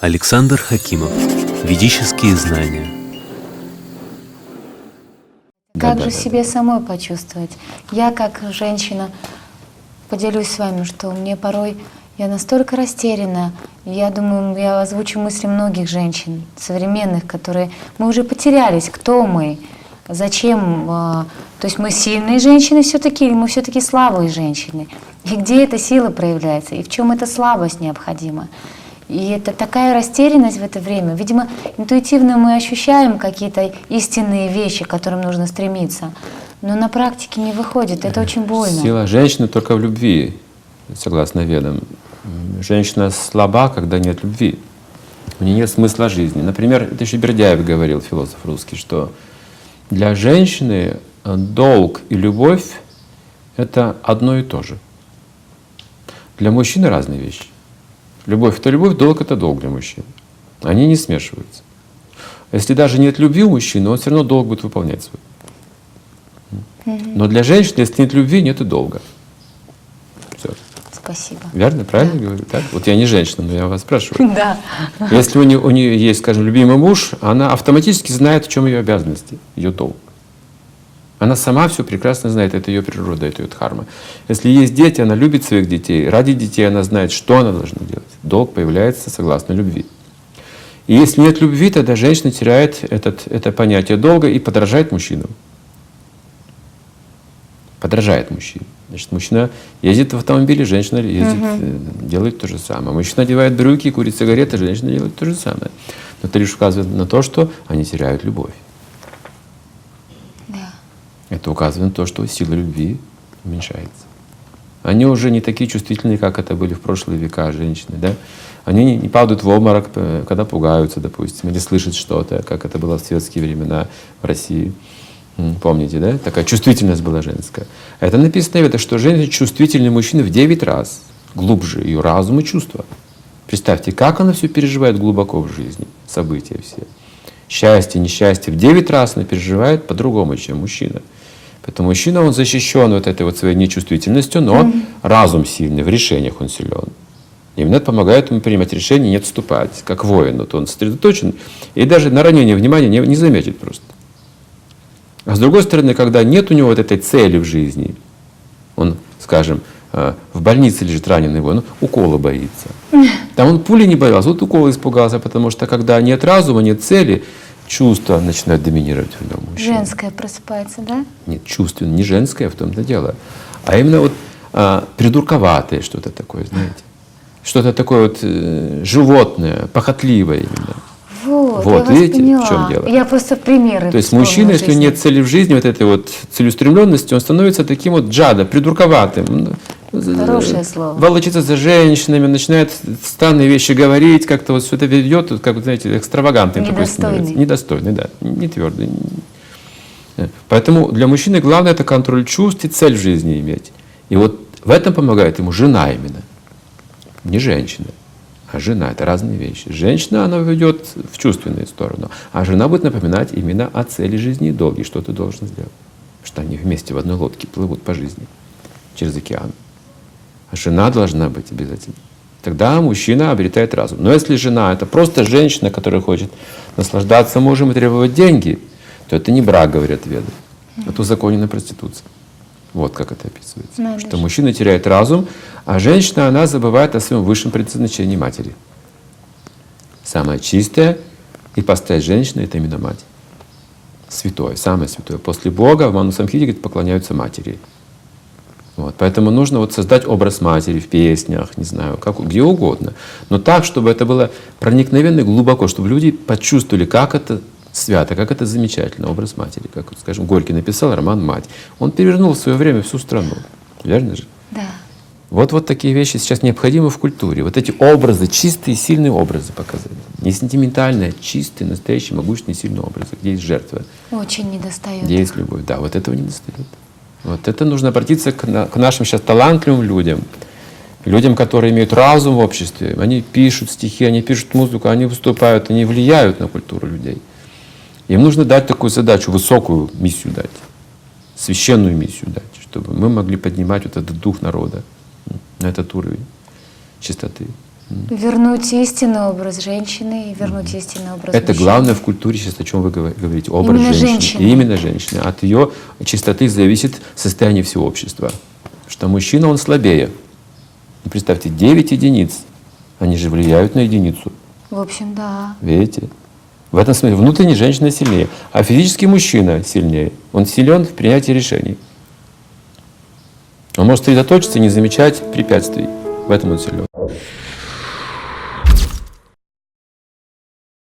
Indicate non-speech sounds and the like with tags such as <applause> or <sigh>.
Александр Хакимов. Ведические знания. Как Да, же да, да, себе самой почувствовать? Я как женщина поделюсь с вами, что мне порой я настолько растеряна. Я думаю, я озвучу мысли многих женщин, современных, которые мы уже потерялись. Кто мы? Зачем? а, То есть мы сильные женщины все-таки, или мы все-таки слабые женщины? И где эта сила проявляется? И в чем эта слабость необходима? И это такая растерянность в это время. Видимо, интуитивно мы ощущаем какие-то истинные вещи, к которым нужно стремиться. Но на практике не выходит. Это очень больно. Сила женщины только в любви, согласно ведам. Женщина слаба, когда нет любви. У нее нет смысла жизни. Например, это еще Бердяев говорил, философ русский, что для женщины э, долг и любовь — это одно и то же. Для мужчины разные вещи. Любовь — это любовь, долг — это долг для мужчин. Они не смешиваются. Если даже нет любви у мужчины, он все равно долг будет выполнять свой. Но для женщины, если нет любви, нет и долга. Все. Спасибо. Верно? Правильно говорю? Так? Вот я не женщина, но я вас спрашиваю. <laughs> Да. Если у нее, у нее есть, скажем, любимый муж, она автоматически знает, в чем ее обязанности, ее долг. Она сама все прекрасно знает, это ее природа, это ее дхарма. Если есть дети, она любит своих детей. Ради детей она знает, что она должна делать. Долг появляется согласно любви. И если нет любви, тогда женщина теряет этот, это понятие долга и подражает мужчинам. Подражает мужчине. Значит, мужчина ездит в автомобиле, женщина ездит, э, делает то же самое. Мужчина одевает брюки, курит сигареты, женщина делает то же самое. Но это лишь указывает на то, что они теряют любовь. Это указывает на то, что сила любви уменьшается. Они уже не такие чувствительные, как это были в прошлые века женщины. Да? Они не, падают в обморок, э, когда пугаются, допустим, или слышат что-то, как это было в советские времена в России. Помните, да? Такая чувствительность была женская. Это написано это, что женщина чувствительный мужчина в 9 раз глубже ее разум и чувства. Представьте, как она все переживает глубоко в жизни, события все. Счастье, несчастье в 9 раз она переживает по-другому, чем мужчина. Поэтому мужчина, он защищен вот этой вот своей нечувствительностью, но разум сильный, в решениях он силен. Именно это помогает ему принимать решения, не отступать, как воин. Вот он сосредоточен и даже на ранение внимания не, не заметит просто. А с другой стороны, когда нет у него вот этой цели в жизни, он, скажем, э, в больнице лежит раненый воин, он укола боится. Там он пули не боялся, вот укола испугался, потому что когда нет разума, нет цели, чувства начинают доминировать в нем. мужчине. Женская просыпается, да? Нет, чувственно, не женское в том-то дело, а именно вот а, придурковатое что-то такое, знаете. Что-то такое вот э, животное, похотливое именно. Вот, Вот, я видите, в поняла. чем дело? Я просто примеры То есть мужчина, в если жизни. нет цели в жизни, вот этой вот целеустремленности, он становится таким вот джада, придурковатым. Хорошее слово. Волочится за женщинами, начинает странные вещи говорить, как-то вот все это ведет, как, вот, знаете, экстравагантный такой становится. Недостойный, да, не твердый. Поэтому для мужчины главное это контроль чувств и цель в жизни иметь. И вот в этом помогает ему жена именно. Не женщина, а жена. Это разные вещи. Женщина, она ведет в чувственную сторону, а жена будет напоминать именно о цели жизни и долге, что ты должен сделать. Потому что они вместе в одной лодке плывут по жизни через океан. А жена должна быть обязательно. Тогда мужчина обретает разум. Но если жена это просто женщина, которая хочет наслаждаться мужем и требовать деньги, то это не брак, говорят веды. Это узаконенная проституция. Вот как это описывается. Надо что же. мужчина теряет разум, а женщина, она забывает о своем высшем предназначении матери. Самая чистая и поставить женщины – это именно мать. Святое, самое святое. После Бога в Ману Самхиде говорит, поклоняются матери. Вот. Поэтому нужно вот создать образ матери в песнях, не знаю, как, где угодно. Но так, чтобы это было проникновенно и глубоко, чтобы люди почувствовали, как это свято, как это замечательно, образ матери. Как, скажем, Горький написал роман «Мать». Он перевернул в свое время всю страну. Верно же? Да. Вот, вот такие вещи сейчас необходимы в культуре. Вот эти образы, чистые, сильные образы показать. Не сентиментальные, а чистые, настоящие, могущественные, сильные образы, где есть жертва, Очень недостает. где есть любовь. Да, вот этого не достает. Вот это нужно обратиться к, на- к нашим сейчас талантливым людям, людям, которые имеют разум в обществе. Они пишут стихи, они пишут музыку, они выступают, они влияют на культуру людей. Им нужно дать такую задачу, высокую миссию дать, священную миссию дать, чтобы мы могли поднимать вот этот дух народа на этот уровень чистоты. Вернуть истинный образ женщины и вернуть истинный образ Это мужчины. главное в культуре сейчас, о чем вы говор- говорите. Образ Именно женщины. женщины. И именно женщины. От ее чистоты зависит состояние всего общества. Что мужчина, он слабее. И представьте, 9 единиц. Они же влияют на единицу. В общем, да. Видите? В этом смысле внутренняя женщина сильнее, а физический мужчина сильнее. Он силен в принятии решений. Он может сосредоточиться и не замечать препятствий. В этом он силен.